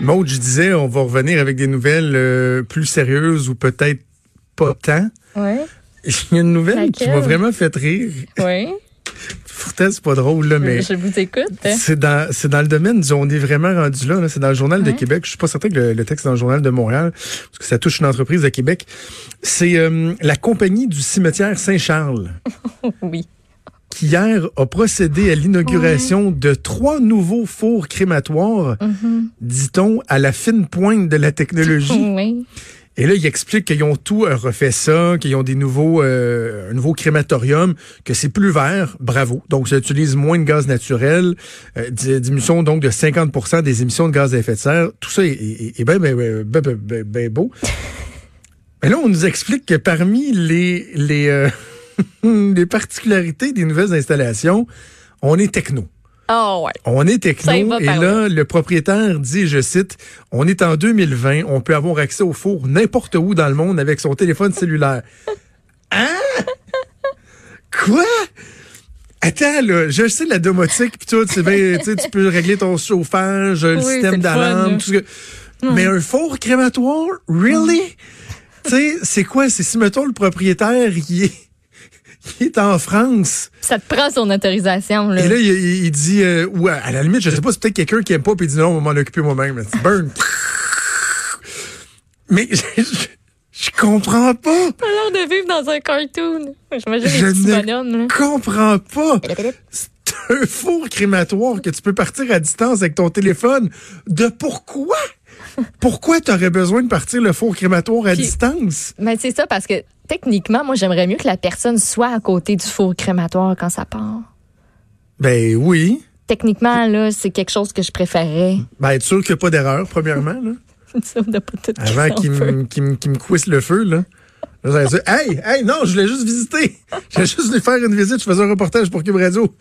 Maud, je disais, on va revenir avec des nouvelles euh, plus sérieuses ou peut-être pas tant. Oui. Il y a une nouvelle qui m'a vraiment fait rire. Oui. Pourtant, c'est pas drôle, là, mais Je vous écoute. c'est dans, c'est dans le domaine, du- on est vraiment rendu là, là. c'est dans le Journal de. Québec. Je suis pas certain que le, le texte est dans le Journal de Montréal, parce que ça touche une entreprise de Québec. C'est euh, la compagnie du cimetière Saint-Charles. Oui. Qui hier a procédé à l'inauguration de trois nouveaux fours crématoires, Mhm. dit-on, à la fine pointe de la technologie. Oui. Et là, il explique qu'ils ont tout euh, refait ça, qu'ils ont des nouveaux, euh, un nouveau crématorium, que c'est plus vert. Bravo. Donc, ça utilise moins de gaz naturel, euh, di- diminution donc de 50% des émissions de gaz à effet de serre. Tout ça est, est, est bien ben, ben beau. Mais là, on nous explique que parmi les, les, euh, les particularités des nouvelles installations, on est techno. Ah ouais. On est techno et là, le propriétaire dit, je cite, on est en 2020, on peut avoir accès au four n'importe où dans le monde avec son téléphone cellulaire. Hein? Quoi? Attends, là, je sais la domotique pis tout, tu sais, tu peux régler ton chauffage, le Oui, système d'alarme, tout ce que... Mais un four crématoire? Really? tu sais, c'est quoi? C'est si, mettons, le propriétaire, il est, il est en France. Ça te prend son autorisation, là. Et là, il, dit, euh, ou à, la limite, je sais pas, c'est peut-être quelqu'un qui aime pas, puis il dit non, on va m'en occuper moi-même. Burn. Mais je, je, je comprends pas. T'as l'air de vivre dans un cartoon. J'imagine Je les petits ne bonhommes, là. comprends pas. C'est un four crématoire que tu peux partir à distance avec ton téléphone. De pourquoi? Pourquoi tu aurais besoin de partir le four crématoire à Puis- distance? Mais c'est ça, parce que techniquement, moi, j'aimerais mieux que la personne soit à côté du four crématoire quand ça part. Ben oui. Techniquement, là, c'est quelque chose que je préférerais. Ben être sûr qu'il n'y a pas d'erreur, premièrement. Là. Avant qu'il me qu'il me- couisse le feu, là. Là, j'allais dire, hey, hey, non, je voulais juste visiter. Je voulais juste lui faire une visite. Je faisais un reportage pour Cube Radio.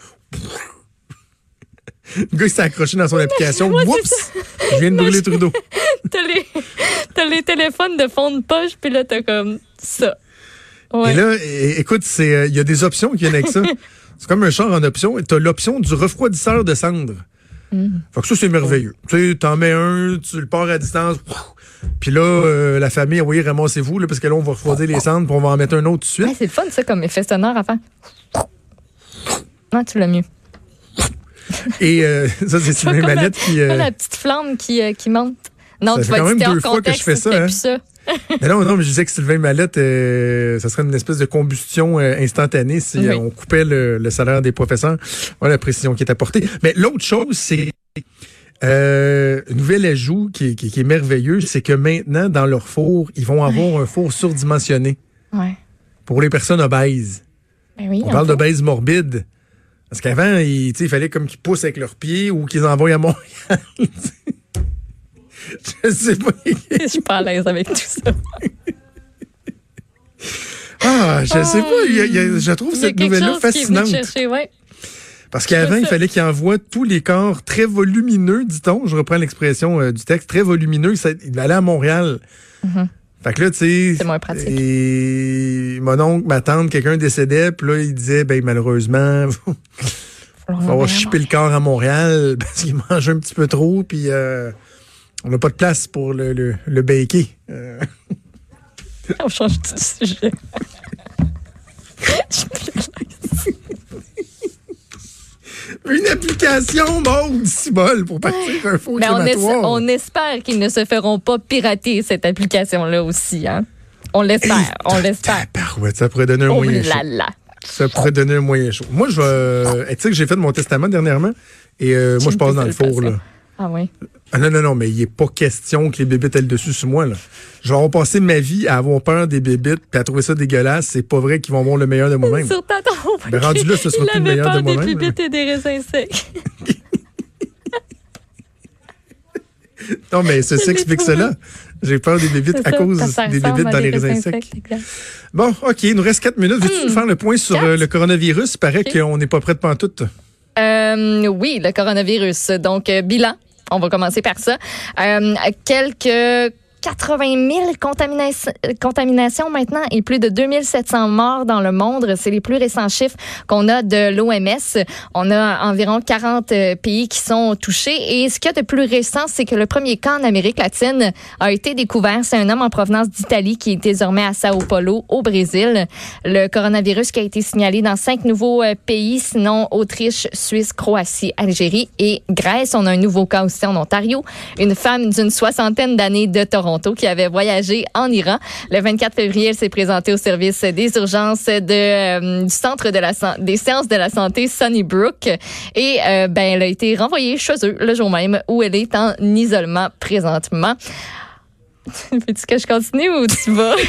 Le gars, il s'est accroché dans son application. Oups! Je viens de brûler Trudeau. T'as les, t'as les téléphones de fond de poche, puis là, t'as comme ça. Ouais. Et là, écoute, c'est, euh, il y a des options qui viennent avec ça. C'est comme un char en option. Tu as l'option du refroidisseur de cendres. Fait que ça, c'est merveilleux. Tu sais, t'en mets un, tu le pars à distance. Puis là, euh, la famille, oui, ramassez-vous, parce que là, on va refroidir les cendres, puis on va en mettre un autre tout de suite. Ouais, c'est fun, ça, comme effet sonore à faire. Non, tu l'as mieux. Et euh, ça, c'est Sylvain Comme la- Mallette qui... Euh, la petite flamme qui, euh, qui monte. Non, Ça tu vas quand même deux fois que je fais hein. ça. Mais non, non, mais je disais que Sylvain Mallette, euh, ça serait une espèce de combustion euh, instantanée si Oui. euh, on coupait le, le salaire des professeurs. Voilà la précision qui est apportée. Mais l'autre chose, c'est euh, un nouvel ajout qui, est- qui- qui est merveilleux, c'est que maintenant, dans leur four, ils vont avoir un four surdimensionné Ouais. pour les personnes obèses. Ben oui, On parle d'obèses morbides. Parce qu'avant, il, il fallait comme qu'ils poussent avec leurs pieds ou qu'ils envoient à Montréal. Je sais pas. Je suis pas à l'aise avec tout ça. Ah, je sais pas. il y a- il y a- je trouve cette nouvelle-là qui est fascinante. te chercher, ouais. Parce qu'avant, il fallait qu'il envoie tous les corps très volumineux, dit-on. Je reprends l'expression euh, du texte, très volumineux. Ça, il allait à Montréal. Fait que là, tu sais. C'est moins pratique. Et mon oncle, ma tante, quelqu'un décédait, puis là, il disait, ben, malheureusement, il va avoir chipper le corps à Montréal parce qu'il mange un petit peu trop, puis euh, on n'a pas de place pour le, le, le baker. Euh, On change de sujet. Une application, bon, bol pour partir un faux Mais on, es- on espère qu'ils ne se feront pas pirater cette application-là aussi. Hein? On l'espère, on l'espère. Ça pourrait donner un Oh moyen chaud. là là. Ça pourrait donner un moyen chaud. Moi, je vais. euh, Tu sais que j'ai fait mon testament dernièrement et euh, moi, je passe dans le le four. passer. Là. Ah oui. Ah non, non, non, mais il n'est pas question que les bébites aient le dessus sur moi. Là. Je vais avoir passé ma vie à avoir peur des bébites puis à trouver ça dégueulasse. C'est pas vrai qu'ils vont avoir le meilleur de moi-même. Sur ta tombe. Ben, rendu là, ce sera plus le meilleur de moi-même, des là. bibites et des raisins secs. non, mais ceci explique cela. J'ai peur des bébites à cause des bébites dans les raisins secs. Bon, OK, il nous reste quatre minutes. Veux-tu Hmm. nous faire le point sur euh, le coronavirus? Il paraît qu'on n'est pas prêt de pantoute. Euh, oui, le coronavirus. Donc, euh, bilan. On va commencer par ça. Euh, quelques 80 000 contamina- contaminations maintenant et plus de 2700 morts dans le monde. C'est les plus récents chiffres qu'on a de l'OMS. On a environ 40 euh, pays qui sont touchés. Et ce qu'il y a de plus récent, c'est que le premier cas en Amérique latine a été découvert. C'est un homme en provenance d'Italie qui est désormais à Sao Paulo, au Brésil. Le coronavirus qui a été signalé dans cinq nouveaux euh, pays, sinon Autriche, Suisse, Croatie, Algérie et Grèce. On a un nouveau cas aussi en Ontario. Une femme d'une soixantaine d'années de Toronto qui avait voyagé en Iran. Le 24 février, elle s'est présentée au service des urgences euh, du Centre des sciences de la santé Sunnybrook. Et euh, ben, elle a été renvoyée chez eux le jour même où elle est en isolement présentement. Veux-tu que je continue ou tu vas?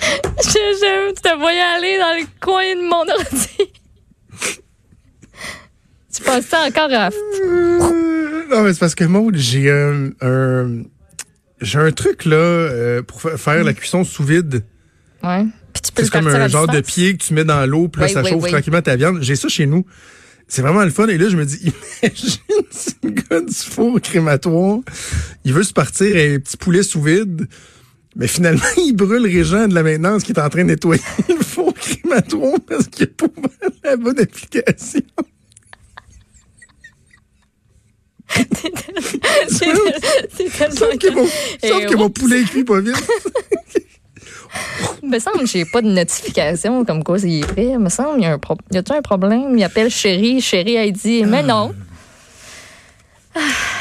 je, je te voyais aller dans le coin de mon ordi. tu penses ça encore à... Euh, non, mais c'est parce que Maud, j'ai un, un- j'ai un truc là euh, pour fa- faire la cuisson sous vide. Ouais. Puis tu peux C'est comme un à genre de pied que tu mets dans l'eau, puis là, Oui, ça oui, chauffe oui. tranquillement ta viande. J'ai ça chez nous. C'est vraiment le fun. Et là, je me dis, imagine si le gars du four crématoire, il veut se partir un petit poulet sous vide, mais finalement, il brûle Régent de la maintenance qui est en train de nettoyer le four crématoire parce qu'il n'y a pas la bonne application. C'est c'est tellement... Sauf que mon, Et sauf que mon poulet cuit pas vite. Il me semble que j'ai pas de notification comme quoi il est prêt. Il me semble qu'il y a un, pro... y a un problème? Il appelle chérie, chérie, elle dit, mais non.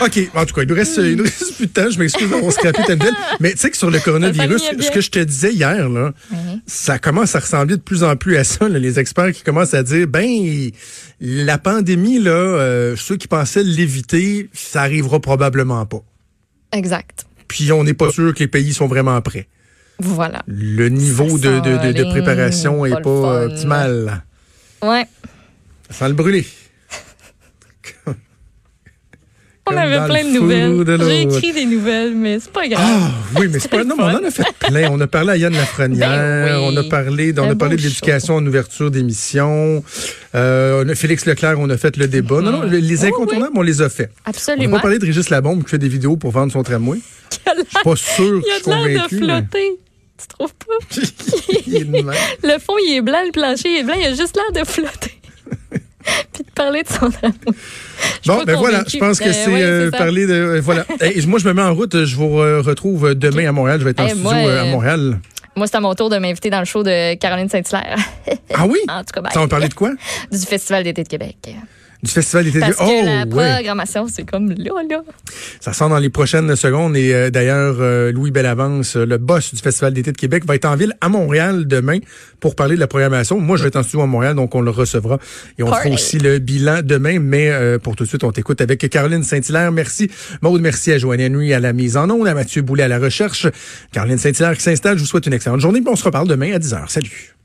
OK. En tout cas, il nous reste, il nous reste plus de temps. Je m'excuse d'avoir scrappé ta nouvelle. Mais tu sais que sur le coronavirus, Ça ce que je te disais hier, là, ça commence à ressembler de plus en plus à ça. là. les experts qui commencent à dire, ben, la pandémie, là, euh, ceux qui pensaient l'éviter, ça arrivera probablement pas. Exact. Puis on n'est pas sûr que les pays sont vraiment prêts. Voilà. Le niveau Ça de, de, de, préparation pas est le pas optimal. Ouais. Sans le brûler. On avait plein le de nouvelles. J'ai écrit des nouvelles, mais c'est pas grave. Ah oui, mais c'est pas. Non, mais on en a fait plein. On a parlé à Yann Lafrenière. Ben oui. On a parlé, on a parlé de l'éducation en ouverture d'émission. Euh, a Félix Leclerc, on a fait le débat. Non, non, les- les Oh, incontournables, on les a fait. On n'a Absolument. pas parlé de Régis Labombe qui fait des vidéos pour vendre son tramway. Je suis pas sûr que Il je a suis de l'air de mais- flotter. Tu trouves pas? Il. Le fond, il est blanc, le plancher il est blanc, il a juste l'air de flotter. Puis de parler de son amour. Bon, ben voilà, je pense que Euh, c'est euh, parler de. euh, voilà. Hey, moi, je me mets en route. Je vous retrouve demain à Montréal. Je vais être en Hey, studio moi, euh, à Montréal. Moi, c'est à mon tour de m'inviter dans le show de Caroline Saint-Hilaire. Ah oui? en tout cas, ben, Ça, va parler de quoi? du Festival d'été de Québec. Du Festival d'été de Parce que Oh, la ouais. programmation, c'est comme là, là. Ça sort dans les prochaines secondes. Et euh, d'ailleurs, euh, Louis Bellavance, euh, le boss du Festival d'été de Québec, va être en ville à Montréal demain pour parler de la programmation. Moi, je vais être en studio à Montréal, donc on le recevra. Et on fera aussi le bilan demain. Mais euh, pour tout de suite, on t'écoute avec Caroline Saint-Hilaire. Merci. Maude, merci à Joanne Henry à la mise en onde, à Mathieu Boulet à la recherche. Caroline Saint-Hilaire qui s'installe. Je vous souhaite une excellente journée. On se reparle demain à 10h. Salut.